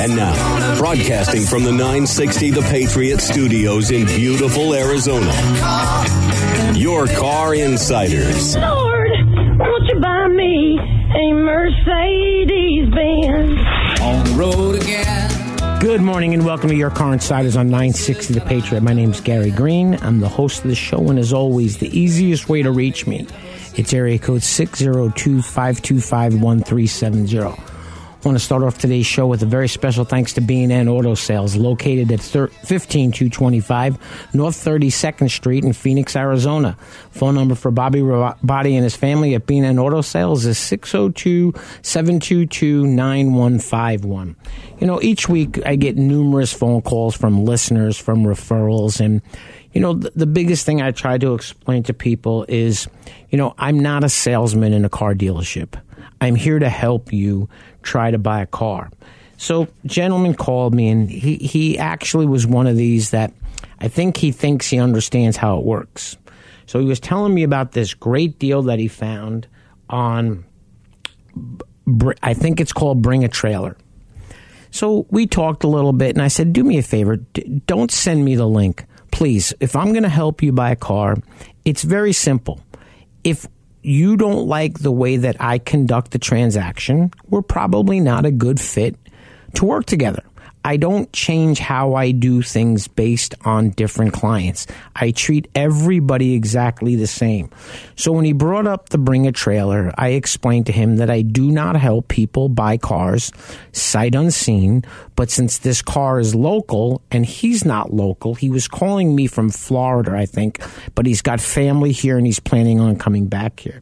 And now, broadcasting from the 960 The Patriot Studios in beautiful Arizona, your car insiders. Lord, won't you buy me a Mercedes Benz? On the road again. Good morning and welcome to your car insiders on 960 The Patriot. My name is Gary Green. I'm the host of the show, and as always, the easiest way to reach me, it's area code 602 525 1370. I want to start off today's show with a very special thanks to B&N Auto Sales, located at 15225 North 32nd Street in Phoenix, Arizona. Phone number for Bobby Body and his family at B&N Auto Sales is 602-722-9151. You know, each week I get numerous phone calls from listeners, from referrals, and you know, the, the, biggest thing I try to explain to people is, you know, I'm not a salesman in a car dealership. I'm here to help you try to buy a car. So, gentleman called me, and he, he actually was one of these that I think he thinks he understands how it works. So, he was telling me about this great deal that he found on, I think it's called Bring a Trailer. So, we talked a little bit, and I said, Do me a favor, don't send me the link. Please, if I'm going to help you buy a car, it's very simple. If you don't like the way that I conduct the transaction, we're probably not a good fit to work together. I don't change how I do things based on different clients. I treat everybody exactly the same. So when he brought up the bring a trailer, I explained to him that I do not help people buy cars sight unseen, but since this car is local and he's not local, he was calling me from Florida, I think, but he's got family here and he's planning on coming back here.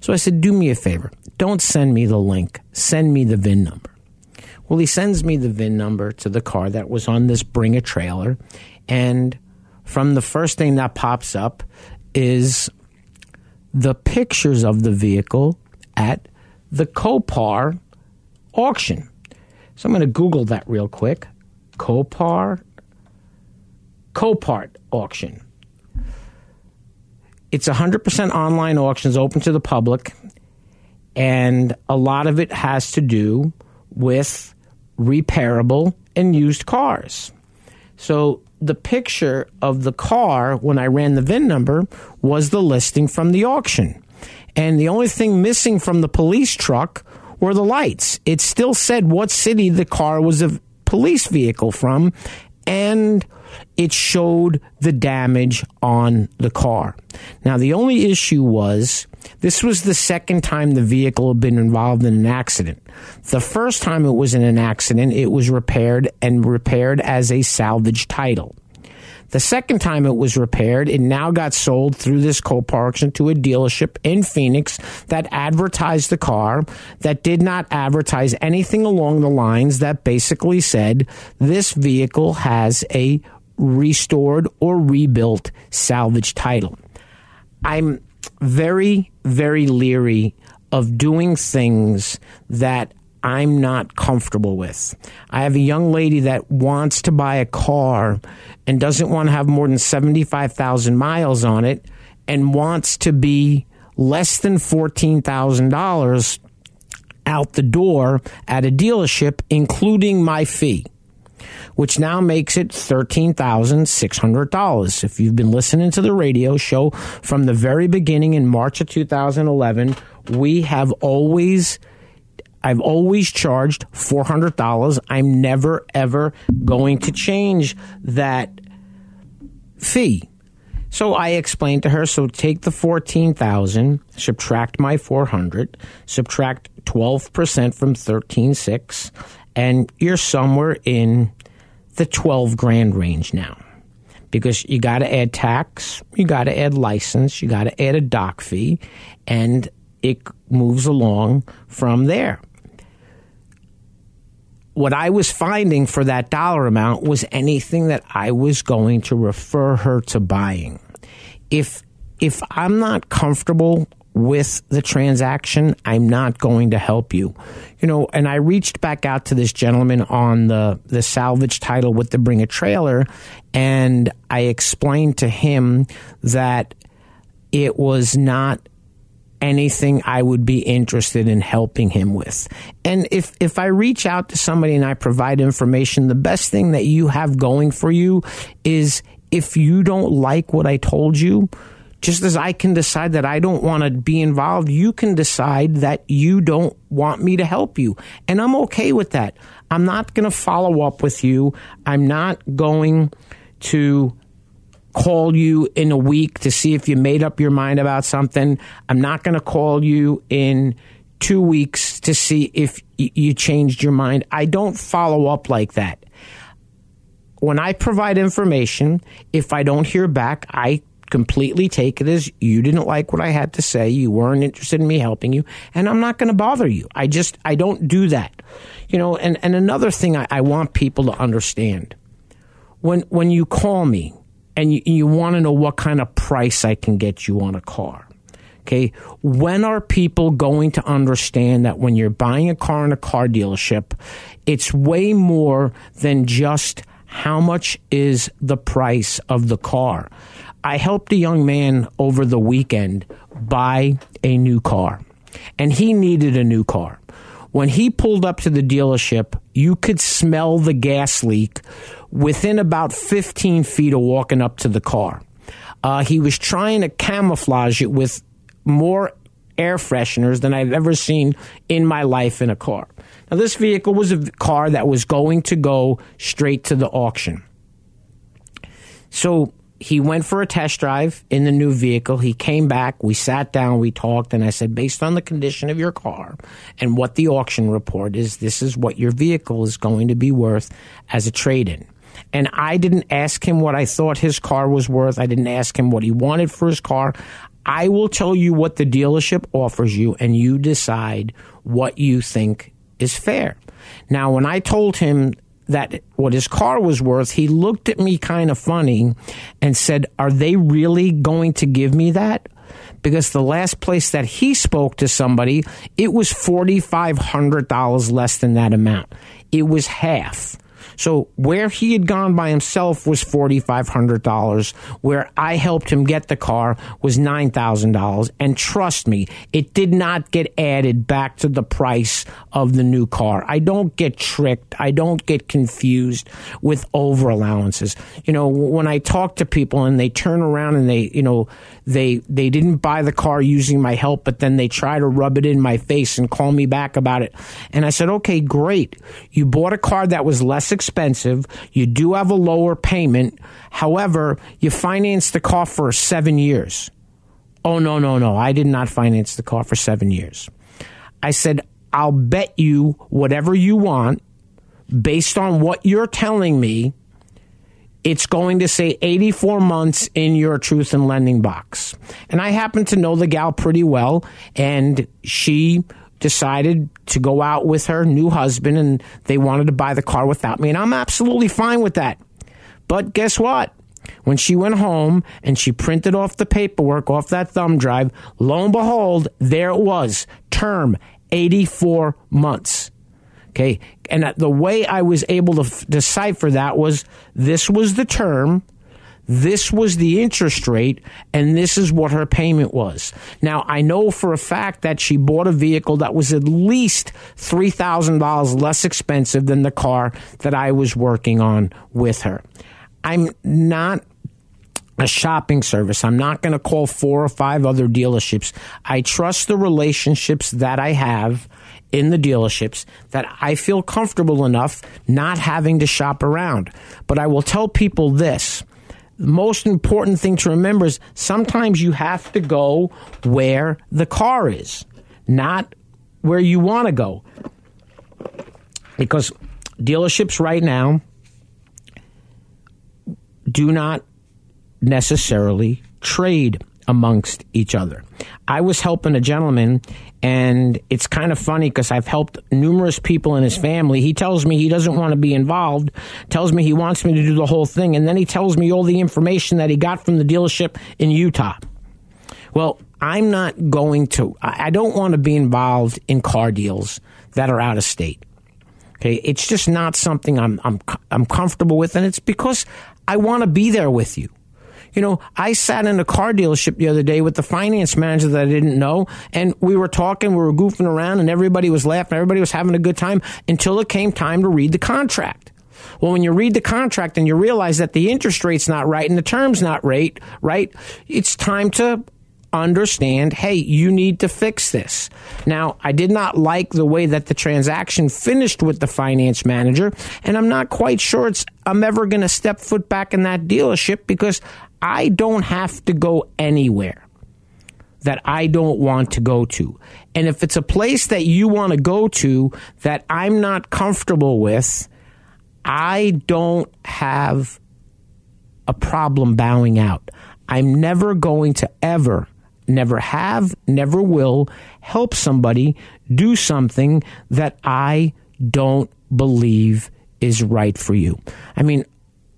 So I said, do me a favor. Don't send me the link. Send me the VIN number. Well, he sends me the VIN number to the car that was on this Bring a Trailer. And from the first thing that pops up is the pictures of the vehicle at the Copart auction. So I'm going to Google that real quick. Copar, Copart auction. It's 100% online auctions open to the public, and a lot of it has to do with repairable and used cars. So the picture of the car when I ran the VIN number was the listing from the auction. And the only thing missing from the police truck were the lights. It still said what city the car was a police vehicle from and it showed the damage on the car. Now, the only issue was this was the second time the vehicle had been involved in an accident. The first time it was in an accident, it was repaired and repaired as a salvage title. The second time it was repaired, it now got sold through this Copart auction to a dealership in Phoenix that advertised the car, that did not advertise anything along the lines that basically said this vehicle has a restored or rebuilt salvage title. I'm very, very leery of doing things that I'm not comfortable with. I have a young lady that wants to buy a car and doesn't want to have more than 75,000 miles on it and wants to be less than $14,000 out the door at a dealership, including my fee which now makes it $13,600. If you've been listening to the radio show from the very beginning in March of 2011, we have always I've always charged $400. I'm never ever going to change that fee. So I explained to her, so take the 14,000, subtract my 400, subtract 12% from 13.6 and you're somewhere in the 12 grand range now. because you got to add tax, you got to add license, you got to add a doc fee, and it moves along from there. What I was finding for that dollar amount was anything that I was going to refer her to buying. If if I'm not comfortable with the transaction, I'm not going to help you. You know, and I reached back out to this gentleman on the, the salvage title with the bring a trailer, and I explained to him that it was not anything I would be interested in helping him with. And if, if I reach out to somebody and I provide information, the best thing that you have going for you is if you don't like what I told you, just as I can decide that I don't want to be involved, you can decide that you don't want me to help you. And I'm okay with that. I'm not going to follow up with you. I'm not going to call you in a week to see if you made up your mind about something. I'm not going to call you in two weeks to see if you changed your mind. I don't follow up like that. When I provide information, if I don't hear back, I completely take it as you didn't like what I had to say. You weren't interested in me helping you, and I'm not going to bother you. I just, I don't do that. You know, and, and another thing I, I want people to understand when, when you call me and you, you want to know what kind of price I can get you on a car. Okay. When are people going to understand that when you're buying a car in a car dealership, it's way more than just how much is the price of the car? I helped a young man over the weekend buy a new car, and he needed a new car. When he pulled up to the dealership, you could smell the gas leak within about 15 feet of walking up to the car. Uh, he was trying to camouflage it with more air fresheners than I've ever seen in my life in a car. Now, this vehicle was a car that was going to go straight to the auction. So he went for a test drive in the new vehicle. He came back. We sat down. We talked, and I said, based on the condition of your car and what the auction report is, this is what your vehicle is going to be worth as a trade in. And I didn't ask him what I thought his car was worth. I didn't ask him what he wanted for his car. I will tell you what the dealership offers you, and you decide what you think is fair. Now, when I told him that what his car was worth, he looked at me kind of funny and said, Are they really going to give me that? Because the last place that he spoke to somebody, it was $4,500 less than that amount. It was half. So where he had gone by himself was $4,500. Where I helped him get the car was $9,000. And trust me, it did not get added back to the price of the new car. I don't get tricked. I don't get confused with over allowances. You know, when I talk to people and they turn around and they, you know, they they didn't buy the car using my help, but then they try to rub it in my face and call me back about it. And I said, okay, great. You bought a car that was less expensive. You do have a lower payment. However, you finance the car for seven years. Oh no no no! I did not finance the car for seven years. I said, I'll bet you whatever you want based on what you're telling me it's going to say 84 months in your truth and lending box. And I happen to know the gal pretty well, and she decided to go out with her new husband and they wanted to buy the car without me. And I'm absolutely fine with that. But guess what? When she went home and she printed off the paperwork off that thumb drive, lo and behold, there it was term 84 months. Okay. And the way I was able to f- decipher that was this was the term, this was the interest rate, and this is what her payment was. Now, I know for a fact that she bought a vehicle that was at least $3,000 less expensive than the car that I was working on with her. I'm not a shopping service. I'm not going to call four or five other dealerships. I trust the relationships that I have in the dealerships that I feel comfortable enough not having to shop around. But I will tell people this. The most important thing to remember is sometimes you have to go where the car is, not where you want to go. Because dealerships right now do not necessarily trade amongst each other. I was helping a gentleman, and it's kind of funny because I've helped numerous people in his family. He tells me he doesn't want to be involved, tells me he wants me to do the whole thing, and then he tells me all the information that he got from the dealership in Utah. Well, I'm not going to, I don't want to be involved in car deals that are out of state. Okay, it's just not something I'm I'm I'm comfortable with, and it's because I want to be there with you. You know, I sat in a car dealership the other day with the finance manager that I didn't know, and we were talking, we were goofing around, and everybody was laughing, everybody was having a good time until it came time to read the contract. Well, when you read the contract and you realize that the interest rate's not right and the term's not right, right, it's time to understand, hey, you need to fix this. Now, I did not like the way that the transaction finished with the finance manager, and I'm not quite sure it's I'm ever going to step foot back in that dealership because I don't have to go anywhere that I don't want to go to. And if it's a place that you want to go to that I'm not comfortable with, I don't have a problem bowing out. I'm never going to ever never have, never will help somebody do something that I don't believe is right for you. I mean,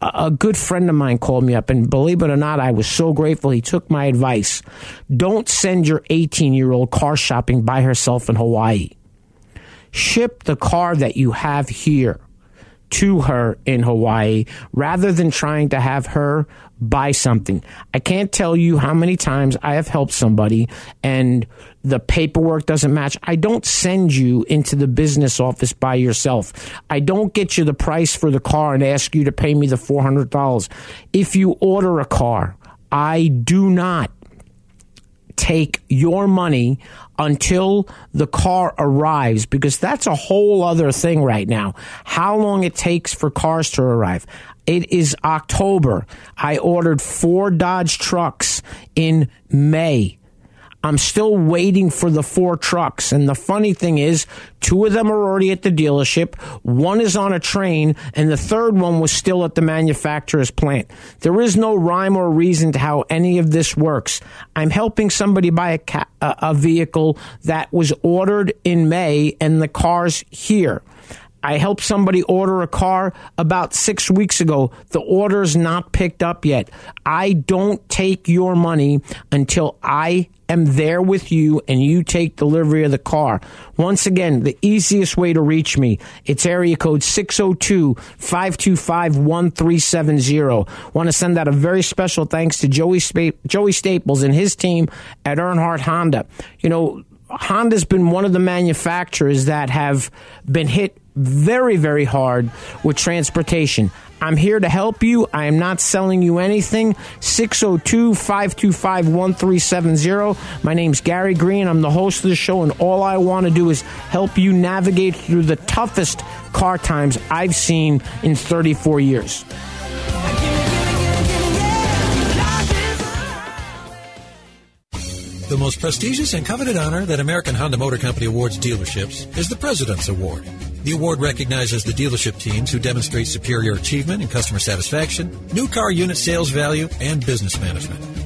a good friend of mine called me up, and believe it or not, I was so grateful he took my advice. Don't send your 18 year old car shopping by herself in Hawaii. Ship the car that you have here to her in Hawaii rather than trying to have her buy something. I can't tell you how many times I have helped somebody and the paperwork doesn't match. I don't send you into the business office by yourself. I don't get you the price for the car and ask you to pay me the $400. If you order a car, I do not take your money until the car arrives because that's a whole other thing right now. How long it takes for cars to arrive. It is October. I ordered four Dodge trucks in May. I'm still waiting for the four trucks. And the funny thing is, two of them are already at the dealership, one is on a train, and the third one was still at the manufacturer's plant. There is no rhyme or reason to how any of this works. I'm helping somebody buy a, ca- a vehicle that was ordered in May, and the car's here. I helped somebody order a car about six weeks ago. The order's not picked up yet. I don't take your money until I am there with you and you take delivery of the car. Once again, the easiest way to reach me, it's area code 602-525-1370. Want to send out a very special thanks to Joey, Joey Staples and his team at Earnhardt Honda. You know, Honda's been one of the manufacturers that have been hit very, very hard with transportation. I'm here to help you. I am not selling you anything. 602 525 1370. My name's Gary Green. I'm the host of the show, and all I want to do is help you navigate through the toughest car times I've seen in 34 years. The most prestigious and coveted honor that American Honda Motor Company awards dealerships is the President's Award. The award recognizes the dealership teams who demonstrate superior achievement in customer satisfaction, new car unit sales value, and business management.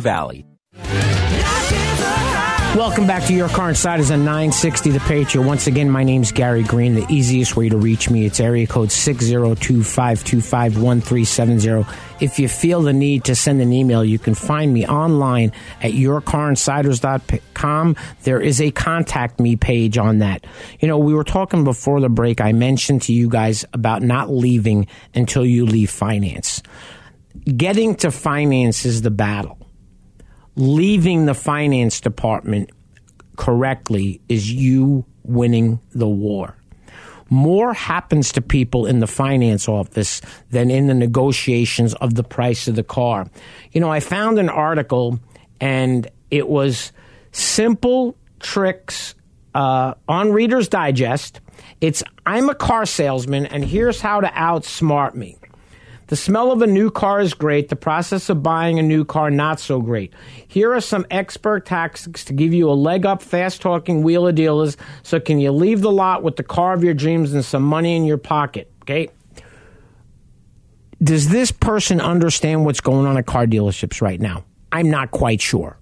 Valley. Welcome back to Your Car Insiders on 960 The Patriot. Once again, my name's Gary Green. The easiest way to reach me, it's area code 602-525-1370. If you feel the need to send an email, you can find me online at yourcarinsiders.com. There is a contact me page on that. You know, we were talking before the break. I mentioned to you guys about not leaving until you leave finance. Getting to finance is the battle leaving the finance department correctly is you winning the war. More happens to people in the finance office than in the negotiations of the price of the car. You know, I found an article and it was simple tricks uh, on Reader's Digest. It's I'm a car salesman and here's how to outsmart me. The smell of a new car is great. The process of buying a new car, not so great. Here are some expert tactics to give you a leg up, fast talking wheel of dealers. So, can you leave the lot with the car of your dreams and some money in your pocket? Okay. Does this person understand what's going on at car dealerships right now? I'm not quite sure.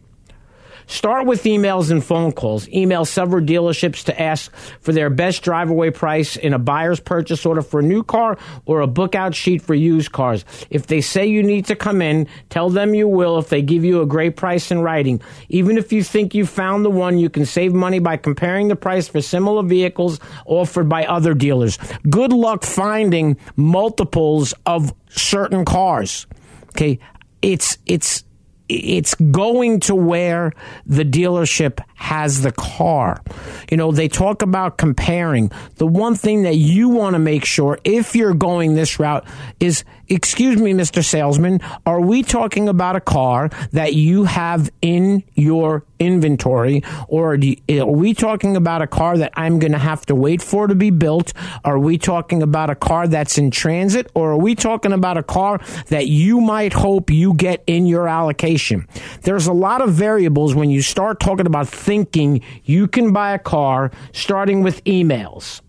Start with emails and phone calls. Email several dealerships to ask for their best drive away price in a buyer's purchase order for a new car or a book out sheet for used cars. If they say you need to come in, tell them you will if they give you a great price in writing. Even if you think you found the one, you can save money by comparing the price for similar vehicles offered by other dealers. Good luck finding multiples of certain cars. Okay. It's, it's, it's going to where the dealership has the car. You know, they talk about comparing. The one thing that you want to make sure if you're going this route is excuse me, Mr. Salesman, are we talking about a car that you have in your inventory or are we talking about a car that I'm going to have to wait for to be built? Are we talking about a car that's in transit or are we talking about a car that you might hope you get in your allocation? There's a lot of variables when you start talking about thinking you can buy a car starting with emails.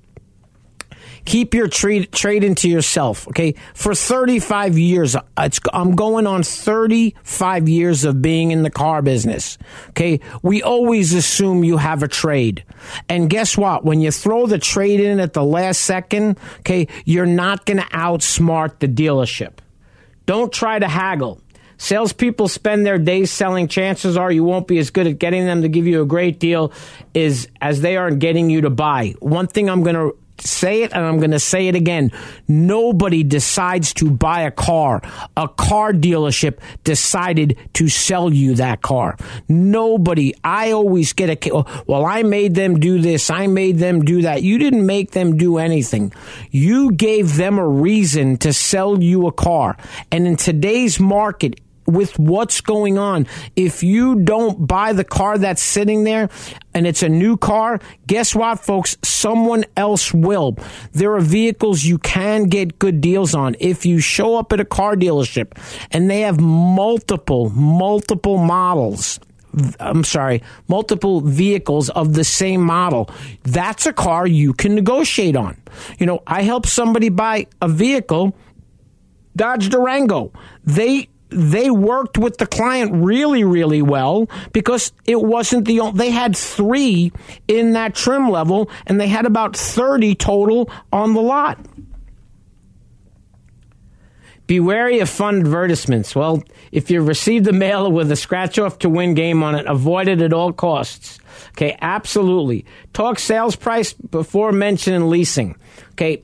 Keep your trade trade into yourself. Okay, for 35 years, uh, I'm going on 35 years of being in the car business. Okay, we always assume you have a trade, and guess what? When you throw the trade in at the last second, okay, you're not going to outsmart the dealership. Don't try to haggle. Salespeople spend their days selling. Chances are you won't be as good at getting them to give you a great deal is as they are in getting you to buy. One thing I'm going to say it and I'm going to say it again. Nobody decides to buy a car. A car dealership decided to sell you that car. Nobody. I always get a, well, I made them do this. I made them do that. You didn't make them do anything. You gave them a reason to sell you a car. And in today's market, with what's going on. If you don't buy the car that's sitting there and it's a new car, guess what, folks? Someone else will. There are vehicles you can get good deals on. If you show up at a car dealership and they have multiple, multiple models, I'm sorry, multiple vehicles of the same model. That's a car you can negotiate on. You know, I helped somebody buy a vehicle, Dodge Durango. They they worked with the client really, really well because it wasn't the only, they had three in that trim level and they had about 30 total on the lot. Be wary of fun advertisements. Well, if you received the mailer with a scratch off to win game on it, avoid it at all costs. Okay, absolutely. Talk sales price before mentioning leasing. Okay,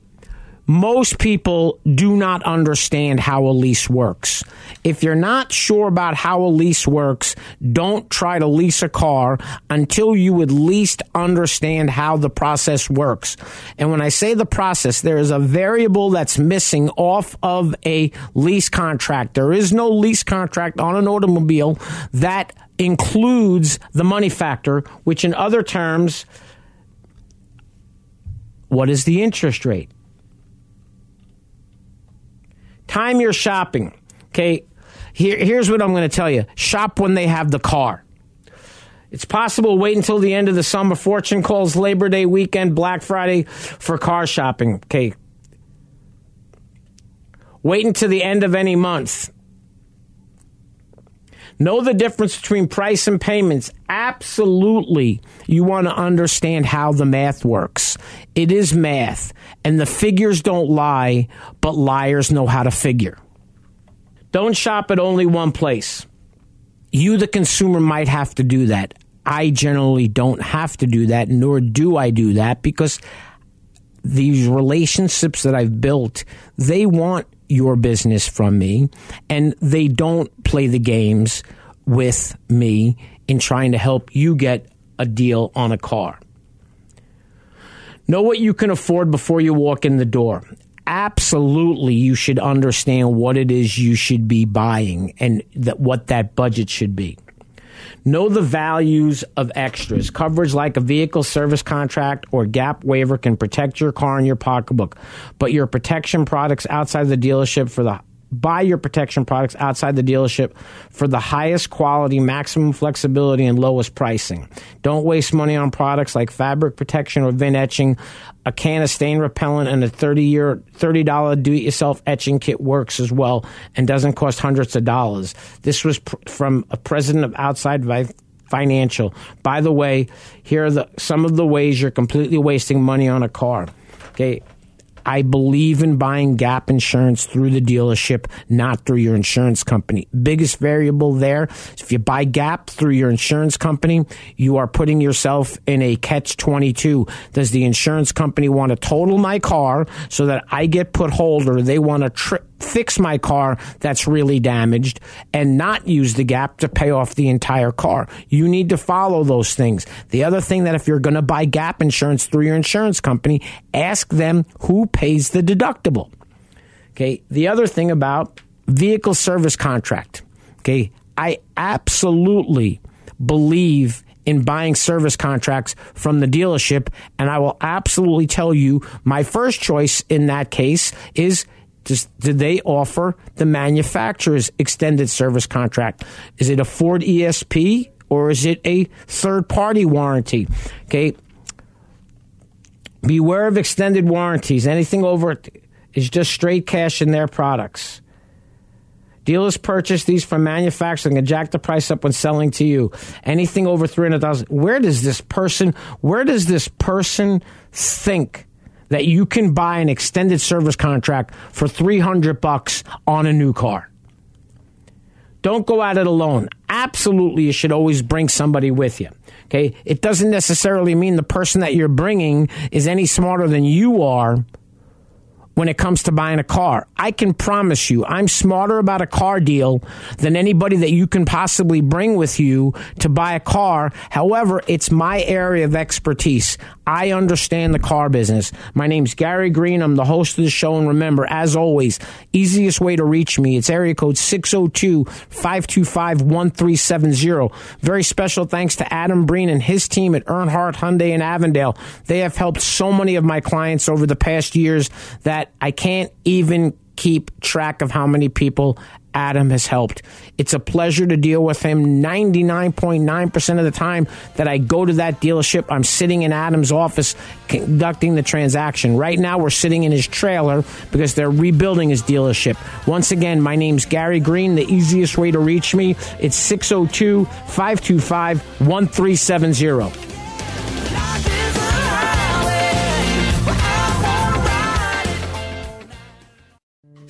most people do not understand how a lease works. If you're not sure about how a lease works, don't try to lease a car until you at least understand how the process works. And when I say the process, there is a variable that's missing off of a lease contract. There is no lease contract on an automobile that includes the money factor, which in other terms, what is the interest rate? Time your shopping. Okay, Here, here's what I'm going to tell you shop when they have the car. It's possible wait until the end of the summer. Fortune calls Labor Day weekend, Black Friday for car shopping. Okay. Wait until the end of any month. Know the difference between price and payments. Absolutely. You want to understand how the math works. It is math, and the figures don't lie, but liars know how to figure. Don't shop at only one place. You, the consumer, might have to do that. I generally don't have to do that, nor do I do that because these relationships that I've built, they want your business from me and they don't play the games with me in trying to help you get a deal on a car. Know what you can afford before you walk in the door. Absolutely, you should understand what it is you should be buying and that what that budget should be. Know the values of extras. Coverage like a vehicle service contract or gap waiver can protect your car and your pocketbook, but your protection products outside the dealership for the buy your protection products outside the dealership for the highest quality, maximum flexibility, and lowest pricing. Don't waste money on products like fabric protection or VIN etching. A can of stain repellent and a 30 year, $30 do it yourself etching kit works as well and doesn't cost hundreds of dollars. This was pr- from a president of Outside Financial. By the way, here are the, some of the ways you're completely wasting money on a car. Okay, I believe in buying gap insurance through the dealership, not through your insurance company. Biggest variable there, if you buy gap through your insurance company, you are putting yourself in a catch 22. Does the insurance company want to total my car so that I get put hold or they want to tri- fix my car that's really damaged and not use the gap to pay off the entire car. You need to follow those things. The other thing that if you're going to buy gap insurance through your insurance company, ask them who pays the deductible. Okay. The other thing about vehicle service contract. Okay. I absolutely believe in buying service contracts from the dealership. And I will absolutely tell you my first choice in that case is does, do they offer the manufacturer's extended service contract? Is it a Ford ESP or is it a third party warranty? Okay. Beware of extended warranties. Anything over is just straight cash in their products. Dealers purchase these from manufacturing and jack the price up when selling to you. Anything over 300,000. Where does this person, where does this person think that you can buy an extended service contract for 300 bucks on a new car. Don't go at it alone. Absolutely, you should always bring somebody with you. Okay? It doesn't necessarily mean the person that you're bringing is any smarter than you are when it comes to buying a car. I can promise you, I'm smarter about a car deal than anybody that you can possibly bring with you to buy a car. However, it's my area of expertise. I understand the car business. My name's Gary Green. I'm the host of the show. And remember, as always, easiest way to reach me, it's area code 602 525 1370. Very special thanks to Adam Breen and his team at Earnhardt Hyundai in Avondale. They have helped so many of my clients over the past years that I can't even keep track of how many people Adam has helped. It's a pleasure to deal with him. 99.9% of the time that I go to that dealership, I'm sitting in Adam's office conducting the transaction. Right now, we're sitting in his trailer because they're rebuilding his dealership. Once again, my name's Gary Green. The easiest way to reach me, it's 602 525 1370.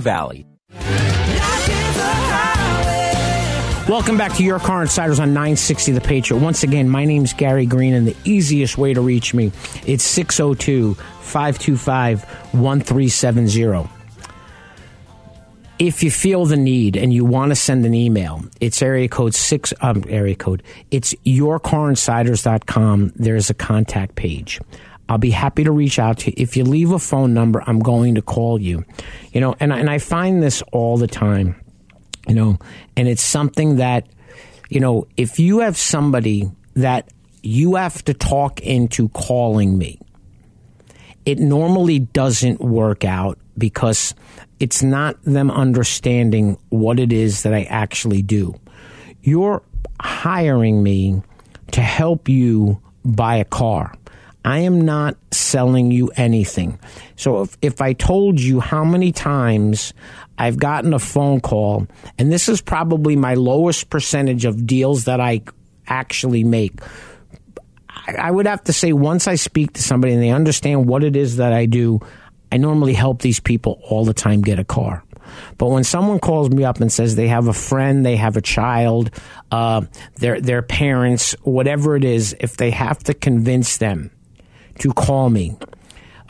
Valley. Welcome back to Your Car Insiders on 960 The Patriot. Once again, my name's Gary Green, and the easiest way to reach me, it's 602 525 1370. If you feel the need and you want to send an email, it's area code 6, um, area code, it's yourcarinsiders.com. There's a contact page. I'll be happy to reach out to you. If you leave a phone number, I'm going to call you. You know, and, and I find this all the time you know and it's something that you know if you have somebody that you have to talk into calling me it normally doesn't work out because it's not them understanding what it is that I actually do. You're hiring me to help you buy a car. I am not selling you anything. So if, if I told you how many times I've gotten a phone call, and this is probably my lowest percentage of deals that I actually make. I, would have to say once I speak to somebody and they understand what it is that I do, I normally help these people all the time get a car. But when someone calls me up and says they have a friend, they have a child, uh, their their parents, whatever it is, if they have to convince them to call me,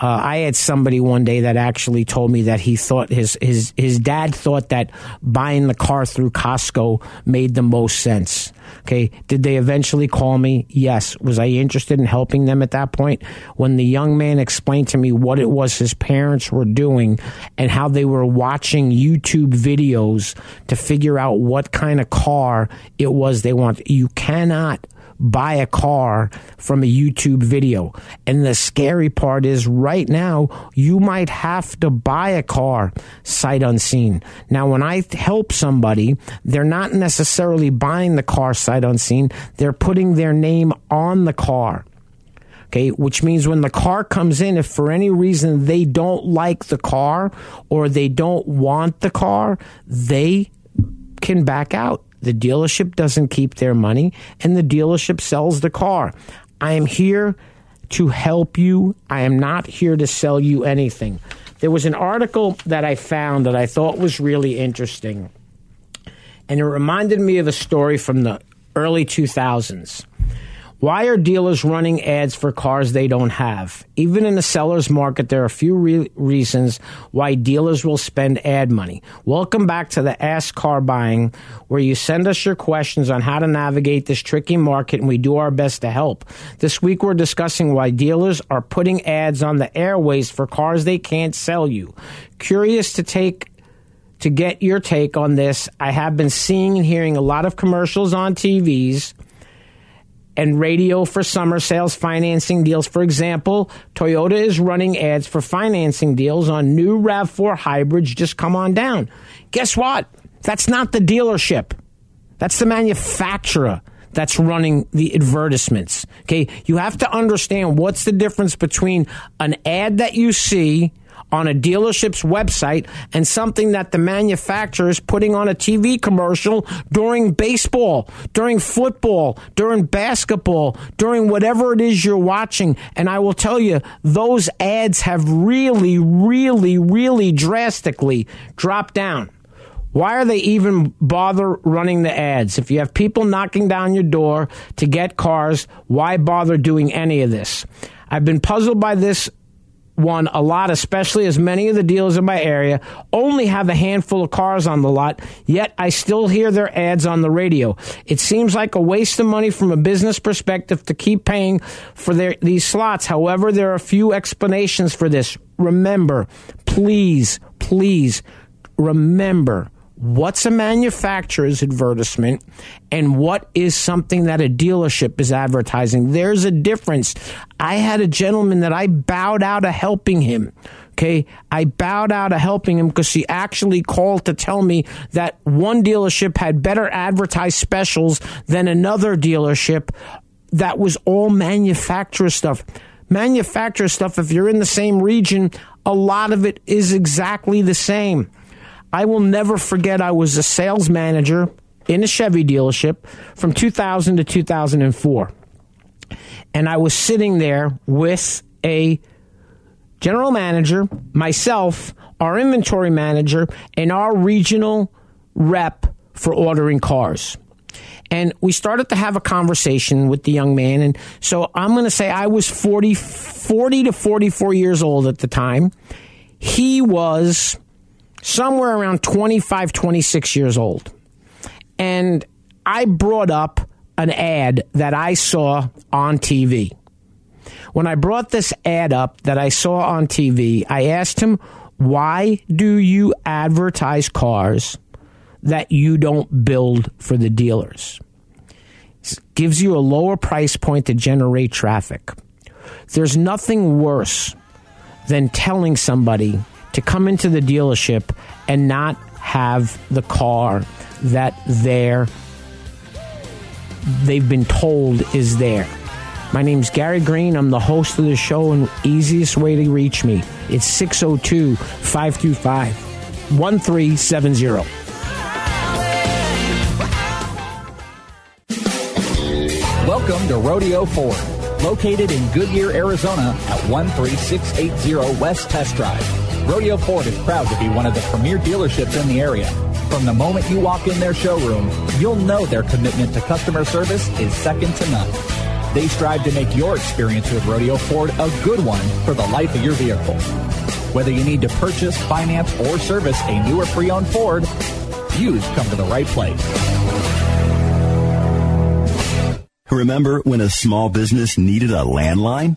uh, I had somebody one day that actually told me that he thought his his his dad thought that buying the car through Costco made the most sense. Okay, did they eventually call me? Yes. Was I interested in helping them at that point? When the young man explained to me what it was his parents were doing and how they were watching YouTube videos to figure out what kind of car it was they want. You cannot buy a car from a YouTube video. And the scary part is right now, you might have to buy a car sight unseen. Now, when I help somebody, they're not necessarily buying the car sight unseen, they're putting their name on the car. Okay, which means when the car comes in, if for any reason they don't like the car or they don't want the car, they can back out. The dealership doesn't keep their money and the dealership sells the car. I am here to help you. I am not here to sell you anything. There was an article that I found that I thought was really interesting. And it reminded me of a story from the early 2000s. Why are dealers running ads for cars they don't have? Even in the seller's market, there are a few re- reasons why dealers will spend ad money. Welcome back to the Ask Car Buying, where you send us your questions on how to navigate this tricky market and we do our best to help. This week, we're discussing why dealers are putting ads on the airways for cars they can't sell you. Curious to take to get your take on this, I have been seeing and hearing a lot of commercials on TVs and radio for summer sales financing deals. For example, Toyota is running ads for financing deals on new RAV4 hybrids. Just come on down. Guess what? That's not the dealership. That's the manufacturer that's running the advertisements. Okay. You have to understand what's the difference between an ad that you see on a dealership's website and something that the manufacturer is putting on a TV commercial during baseball, during football, during basketball, during whatever it is you're watching. And I will tell you, those ads have really, really, really drastically dropped down. Why are they even bother running the ads? If you have people knocking down your door to get cars, why bother doing any of this? I've been puzzled by this one a lot, especially as many of the dealers in my area only have a handful of cars on the lot, yet I still hear their ads on the radio. It seems like a waste of money from a business perspective to keep paying for their, these slots. However, there are a few explanations for this. Remember, please, please remember what's a manufacturer's advertisement and what is something that a dealership is advertising. There's a difference. I had a gentleman that I bowed out of helping him. Okay. I bowed out of helping him because he actually called to tell me that one dealership had better advertised specials than another dealership that was all manufacturer stuff. Manufacturer stuff, if you're in the same region, a lot of it is exactly the same. I will never forget I was a sales manager in a Chevy dealership from 2000 to 2004. And I was sitting there with a general manager, myself, our inventory manager, and our regional rep for ordering cars. And we started to have a conversation with the young man. And so I'm going to say I was 40, 40 to 44 years old at the time. He was somewhere around 25, 26 years old. And I brought up an ad that I saw on TV. When I brought this ad up that I saw on TV, I asked him, Why do you advertise cars that you don't build for the dealers? It gives you a lower price point to generate traffic. There's nothing worse than telling somebody to come into the dealership and not have the car that they're they've been told is there. My name's Gary Green. I'm the host of the show, and easiest way to reach me it's 602 525 1370. Welcome to Rodeo Ford, located in Goodyear, Arizona at 13680 West Test Drive. Rodeo Ford is proud to be one of the premier dealerships in the area. From the moment you walk in their showroom, you'll know their commitment to customer service is second to none. They strive to make your experience with Rodeo Ford a good one for the life of your vehicle. Whether you need to purchase, finance, or service a new or pre-owned Ford, you've come to the right place. Remember when a small business needed a landline?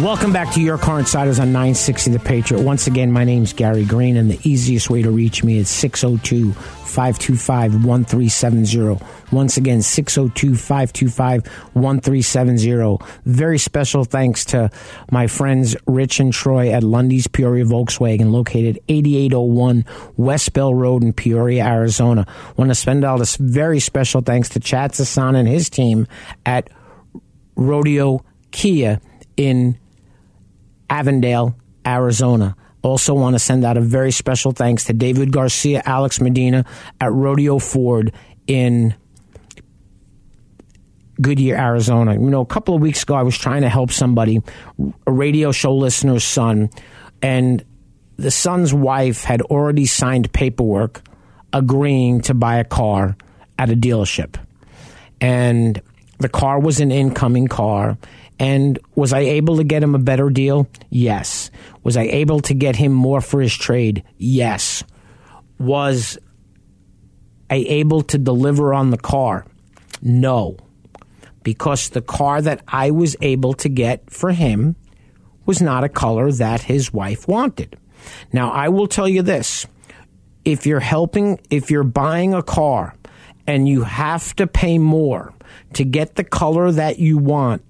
Welcome back to Your Car Insiders on 960 The Patriot. Once again, my name's Gary Green, and the easiest way to reach me is 602 525 1370. Once again, 602 525 1370. Very special thanks to my friends Rich and Troy at Lundy's Peoria Volkswagen, located 8801 West Bell Road in Peoria, Arizona. Want to spend all this very special thanks to Chad Sasan and his team at Rodeo Kia in Avondale, Arizona. Also, want to send out a very special thanks to David Garcia, Alex Medina at Rodeo Ford in Goodyear, Arizona. You know, a couple of weeks ago, I was trying to help somebody, a radio show listener's son, and the son's wife had already signed paperwork agreeing to buy a car at a dealership. And the car was an incoming car and was I able to get him a better deal? Yes. Was I able to get him more for his trade? Yes. Was I able to deliver on the car? No. Because the car that I was able to get for him was not a color that his wife wanted. Now, I will tell you this if you're helping, if you're buying a car and you have to pay more to get the color that you want,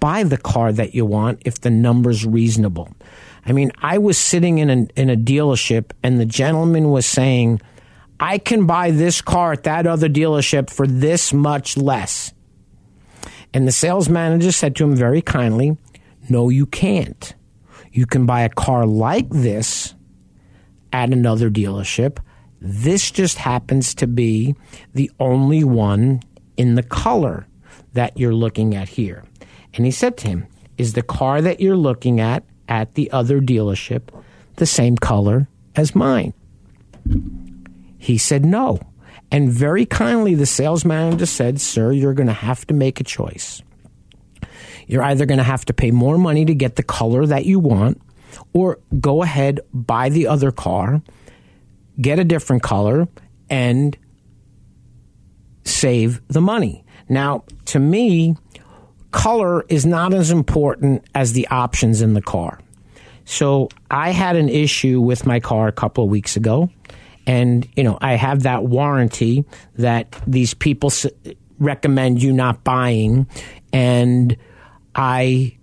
buy the car that you want if the number's reasonable. I mean, I was sitting in a, in a dealership and the gentleman was saying, I can buy this car at that other dealership for this much less. And the sales manager said to him very kindly, No, you can't. You can buy a car like this at another dealership. This just happens to be the only one in the color that you're looking at here. And he said to him, Is the car that you're looking at at the other dealership the same color as mine? He said, No. And very kindly, the sales manager said, Sir, you're going to have to make a choice. You're either going to have to pay more money to get the color that you want, or go ahead, buy the other car, get a different color, and save the money. Now, to me, color is not as important as the options in the car. So I had an issue with my car a couple of weeks ago. And, you know, I have that warranty that these people recommend you not buying. And I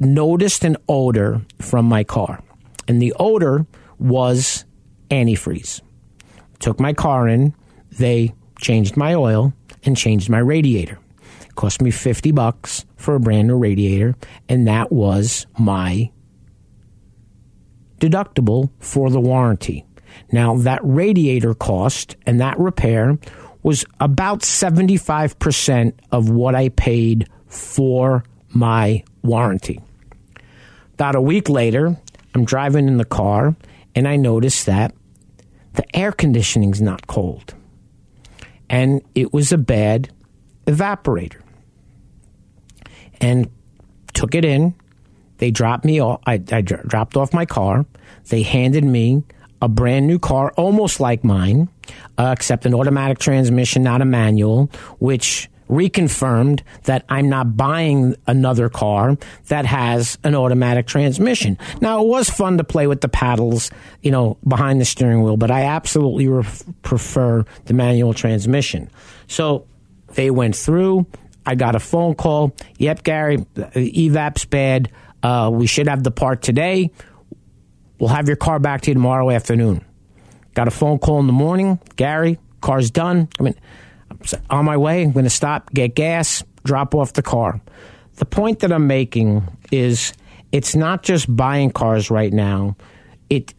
noticed an odor from my car. And the odor was antifreeze. Took my car in, they changed my oil and changed my radiator. Cost me 50 bucks for a brand new radiator, and that was my deductible for the warranty. Now, that radiator cost and that repair was about 75% of what I paid for my warranty. About a week later, I'm driving in the car and I notice that the air conditioning's not cold. And it was a bad evaporator. And took it in. They dropped me off. I, I dropped off my car. They handed me a brand new car, almost like mine, uh, except an automatic transmission, not a manual, which reconfirmed that I'm not buying another car that has an automatic transmission. Now, it was fun to play with the paddles, you know, behind the steering wheel, but I absolutely ref- prefer the manual transmission. So they went through. I got a phone call. Yep, Gary, evap's bad. Uh, we should have the part today. We'll have your car back to you tomorrow afternoon. Got a phone call in the morning. Gary, car's done. I mean, I'm on my way. I'm going to stop, get gas, drop off the car. The point that I'm making is it's not just buying cars right now. It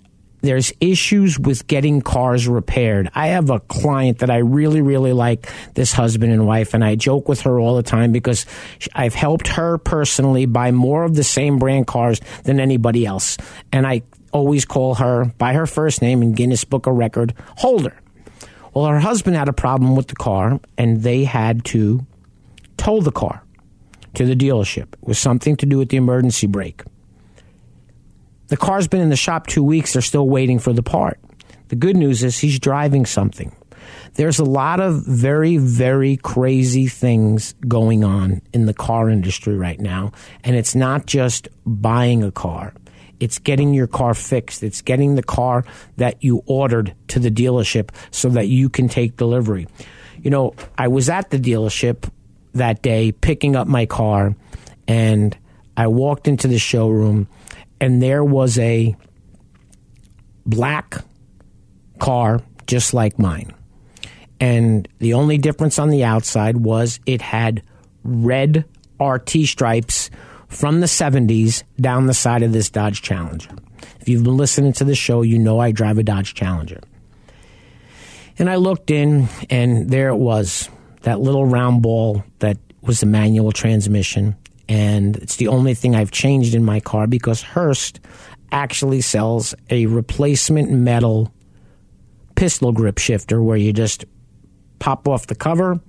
there's issues with getting cars repaired. I have a client that I really, really like, this husband and wife, and I joke with her all the time because I've helped her personally buy more of the same brand cars than anybody else. And I always call her by her first name in Guinness Book of Record holder. Well, her husband had a problem with the car, and they had to tow the car to the dealership. It was something to do with the emergency brake. The car's been in the shop two weeks. They're still waiting for the part. The good news is he's driving something. There's a lot of very, very crazy things going on in the car industry right now. And it's not just buying a car. It's getting your car fixed. It's getting the car that you ordered to the dealership so that you can take delivery. You know, I was at the dealership that day picking up my car and I walked into the showroom and there was a black car just like mine. And the only difference on the outside was it had red RT stripes from the 70s down the side of this Dodge Challenger. If you've been listening to the show, you know I drive a Dodge Challenger. And I looked in, and there it was that little round ball that was the manual transmission. And it's the only thing I've changed in my car because Hurst actually sells a replacement metal pistol grip shifter where you just pop off the cover,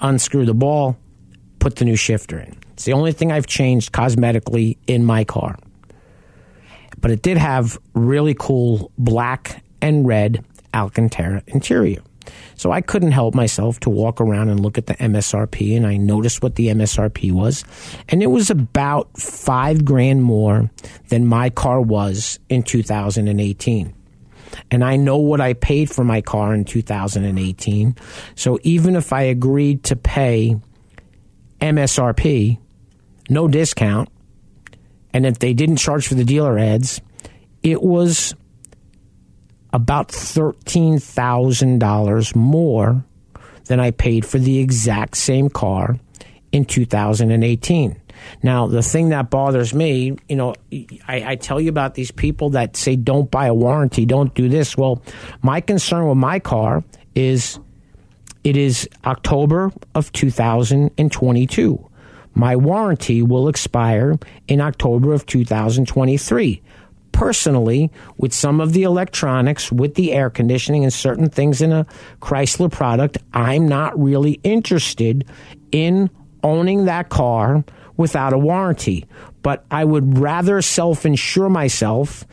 unscrew the ball, put the new shifter in. It's the only thing I've changed cosmetically in my car. But it did have really cool black and red Alcantara interior. So I couldn't help myself to walk around and look at the MSRP, and I noticed what the MSRP was. And it was about five grand more than my car was in 2018. And I know what I paid for my car in 2018. So even if I agreed to pay MSRP, no discount, and if they didn't charge for the dealer ads, it was about $13,000 more than I paid for the exact same car in 2018. Now, the thing that bothers me, you know, I, I, tell you about these people that say don't buy a warranty, don't do this. Well, my concern with my car is it is October of 2022. My warranty will expire in October of 2023. Personally, with some of the electronics, with the air conditioning and certain things in a Chrysler product, I'm not really interested in owning that car without a warranty. But I would rather self insure myself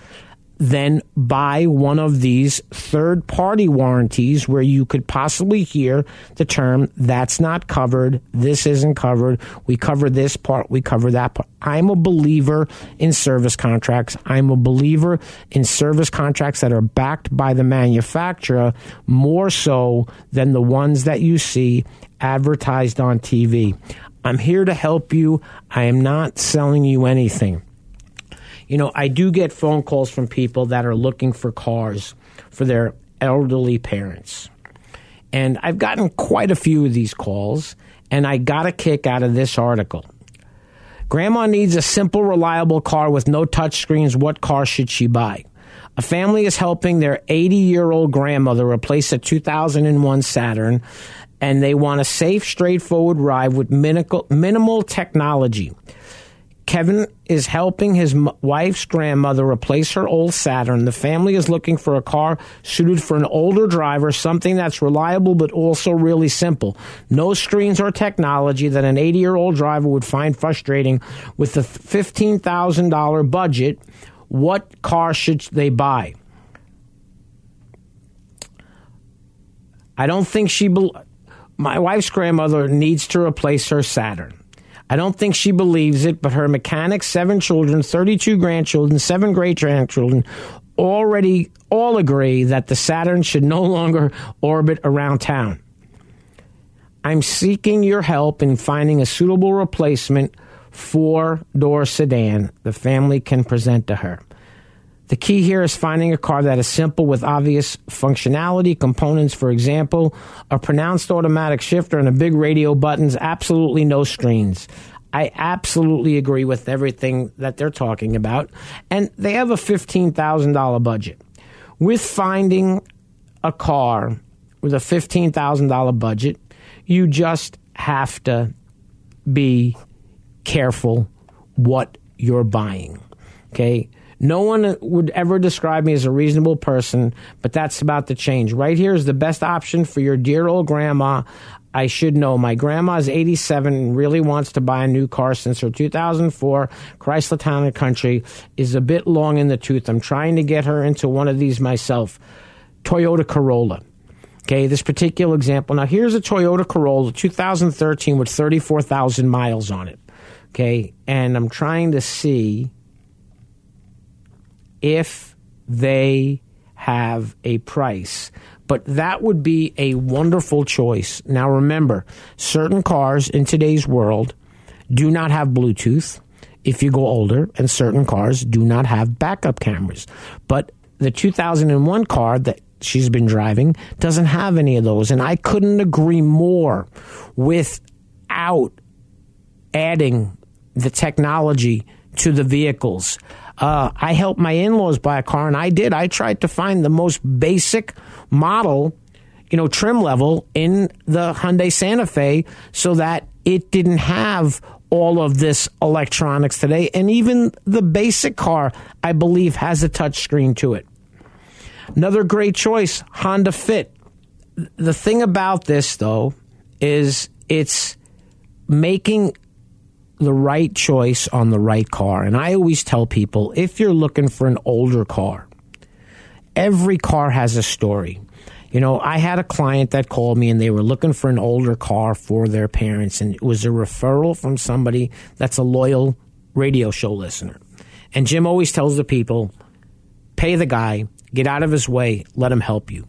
than buy one of these third party warranties where you could possibly hear the term that's not covered, this isn't covered, we cover this part, we cover that part. I'm a believer in service contracts. I'm a believer in service contracts that are backed by the manufacturer more so than the ones that you see advertised on TV. I'm here to help you. I am not selling you anything. You know, I do get phone calls from people that are looking for cars for their elderly parents. And I've gotten quite a few of these calls, and I got a kick out of this article. Grandma needs a simple, reliable car with no touchscreens. What car should she buy? A family is helping their 80 year old grandmother replace a 2001 Saturn, and they want a safe, straightforward ride with minimal, minimal technology. Kevin is helping his wife's grandmother replace her old Saturn. The family is looking for a car suited for an older driver, something that's reliable but also really simple. No screens or technology that an 80 year old driver would find frustrating. With the $15,000 budget, what car should they buy? I don't think she. Be- my wife's grandmother needs to replace her Saturn. I don't think she believes it, but her mechanics, seven children, 32 grandchildren, seven great grandchildren, already all agree that the Saturn should no longer orbit around town. I'm seeking your help in finding a suitable replacement four door sedan the family can present to her. The key here is finding a car that is simple with obvious functionality, components, for example, a pronounced automatic shifter and a big radio buttons, absolutely no screens. I absolutely agree with everything that they're talking about. And they have a $15,000 budget. With finding a car with a $15,000 budget, you just have to be careful what you're buying. Okay? No one would ever describe me as a reasonable person, but that's about to change. Right here is the best option for your dear old grandma. I should know. My grandma is 87 and really wants to buy a new car since her 2004 Chrysler Town and Country is a bit long in the tooth. I'm trying to get her into one of these myself. Toyota Corolla. Okay, this particular example. Now, here's a Toyota Corolla 2013 with 34,000 miles on it. Okay, and I'm trying to see if they have a price. But that would be a wonderful choice. Now, remember, certain cars in today's world do not have Bluetooth if you go older, and certain cars do not have backup cameras. But the 2001 car that she's been driving doesn't have any of those. And I couldn't agree more without adding the technology to the vehicles. Uh, I helped my in laws buy a car, and I did. I tried to find the most basic model, you know, trim level in the Hyundai Santa Fe so that it didn't have all of this electronics today. And even the basic car, I believe, has a touchscreen to it. Another great choice, Honda Fit. The thing about this, though, is it's making the right choice on the right car. And I always tell people if you're looking for an older car, every car has a story. You know, I had a client that called me and they were looking for an older car for their parents, and it was a referral from somebody that's a loyal radio show listener. And Jim always tells the people pay the guy, get out of his way, let him help you.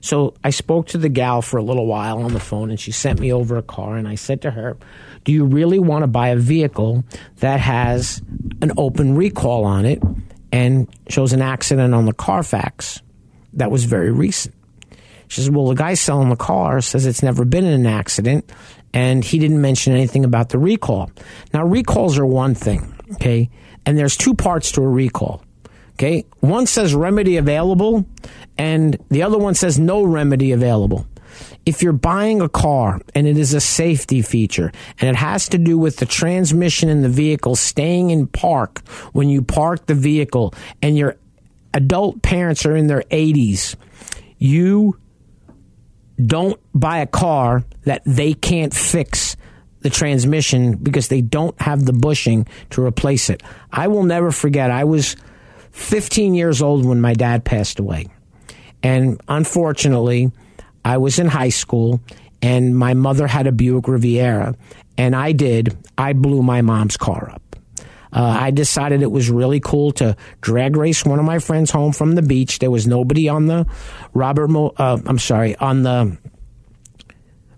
So I spoke to the gal for a little while on the phone, and she sent me over a car, and I said to her, do you really want to buy a vehicle that has an open recall on it and shows an accident on the Carfax that was very recent? She says, Well, the guy selling the car says it's never been in an accident, and he didn't mention anything about the recall. Now, recalls are one thing, okay? And there's two parts to a recall. Okay. One says remedy available, and the other one says no remedy available if you're buying a car and it is a safety feature and it has to do with the transmission in the vehicle staying in park when you park the vehicle and your adult parents are in their 80s, you don't buy a car that they can't fix the transmission because they don't have the bushing to replace it. I will never forget, I was 15 years old when my dad passed away. And unfortunately, I was in high school and my mother had a Buick Riviera. And I did, I blew my mom's car up. Uh, I decided it was really cool to drag race one of my friends home from the beach. There was nobody on the Robert, Mo- uh, I'm sorry, on the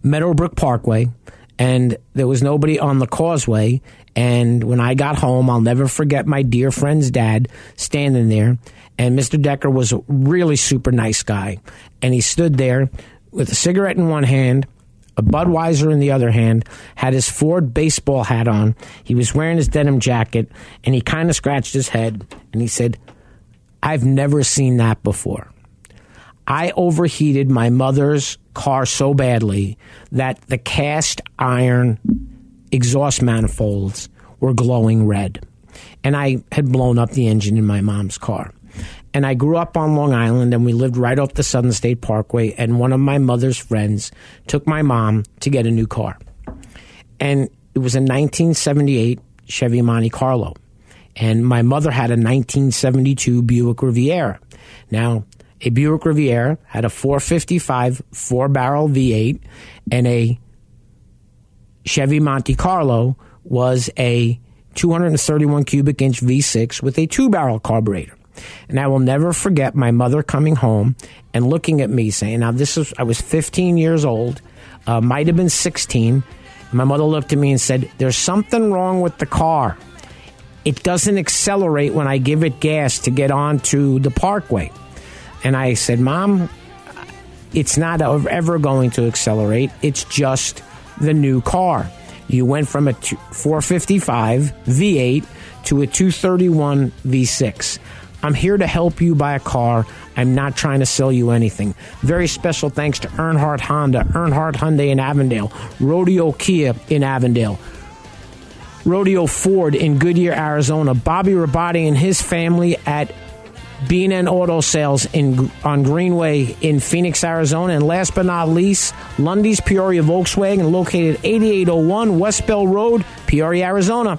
Meadowbrook Parkway, and there was nobody on the causeway. And when I got home, I'll never forget my dear friend's dad standing there. And Mr. Decker was a really super nice guy. And he stood there with a cigarette in one hand a Budweiser in the other hand, had his Ford baseball hat on. He was wearing his denim jacket, and he kind of scratched his head and he said, I've never seen that before. I overheated my mother's car so badly that the cast iron exhaust manifolds were glowing red. And I had blown up the engine in my mom's car. And I grew up on Long Island and we lived right off the Southern State Parkway. And one of my mother's friends took my mom to get a new car. And it was a 1978 Chevy Monte Carlo. And my mother had a 1972 Buick Riviera. Now, a Buick Riviera had a 455 four barrel V8 and a Chevy Monte Carlo was a 231 cubic inch V6 with a two barrel carburetor. And I will never forget my mother coming home and looking at me saying, now this is, I was 15 years old, uh, might have been 16. My mother looked at me and said, there's something wrong with the car. It doesn't accelerate when I give it gas to get onto the parkway. And I said, Mom, it's not ever going to accelerate. It's just the new car. You went from a 455 V8 to a 231 V6. I'm here to help you buy a car. I'm not trying to sell you anything. Very special thanks to Earnhardt Honda, Earnhardt Hyundai in Avondale, Rodeo Kia in Avondale, Rodeo Ford in Goodyear, Arizona, Bobby Rabati and his family at B&N Auto Sales in on Greenway in Phoenix, Arizona, and last but not least, Lundy's Peoria Volkswagen, located 8801 West Bell Road, Peoria, Arizona.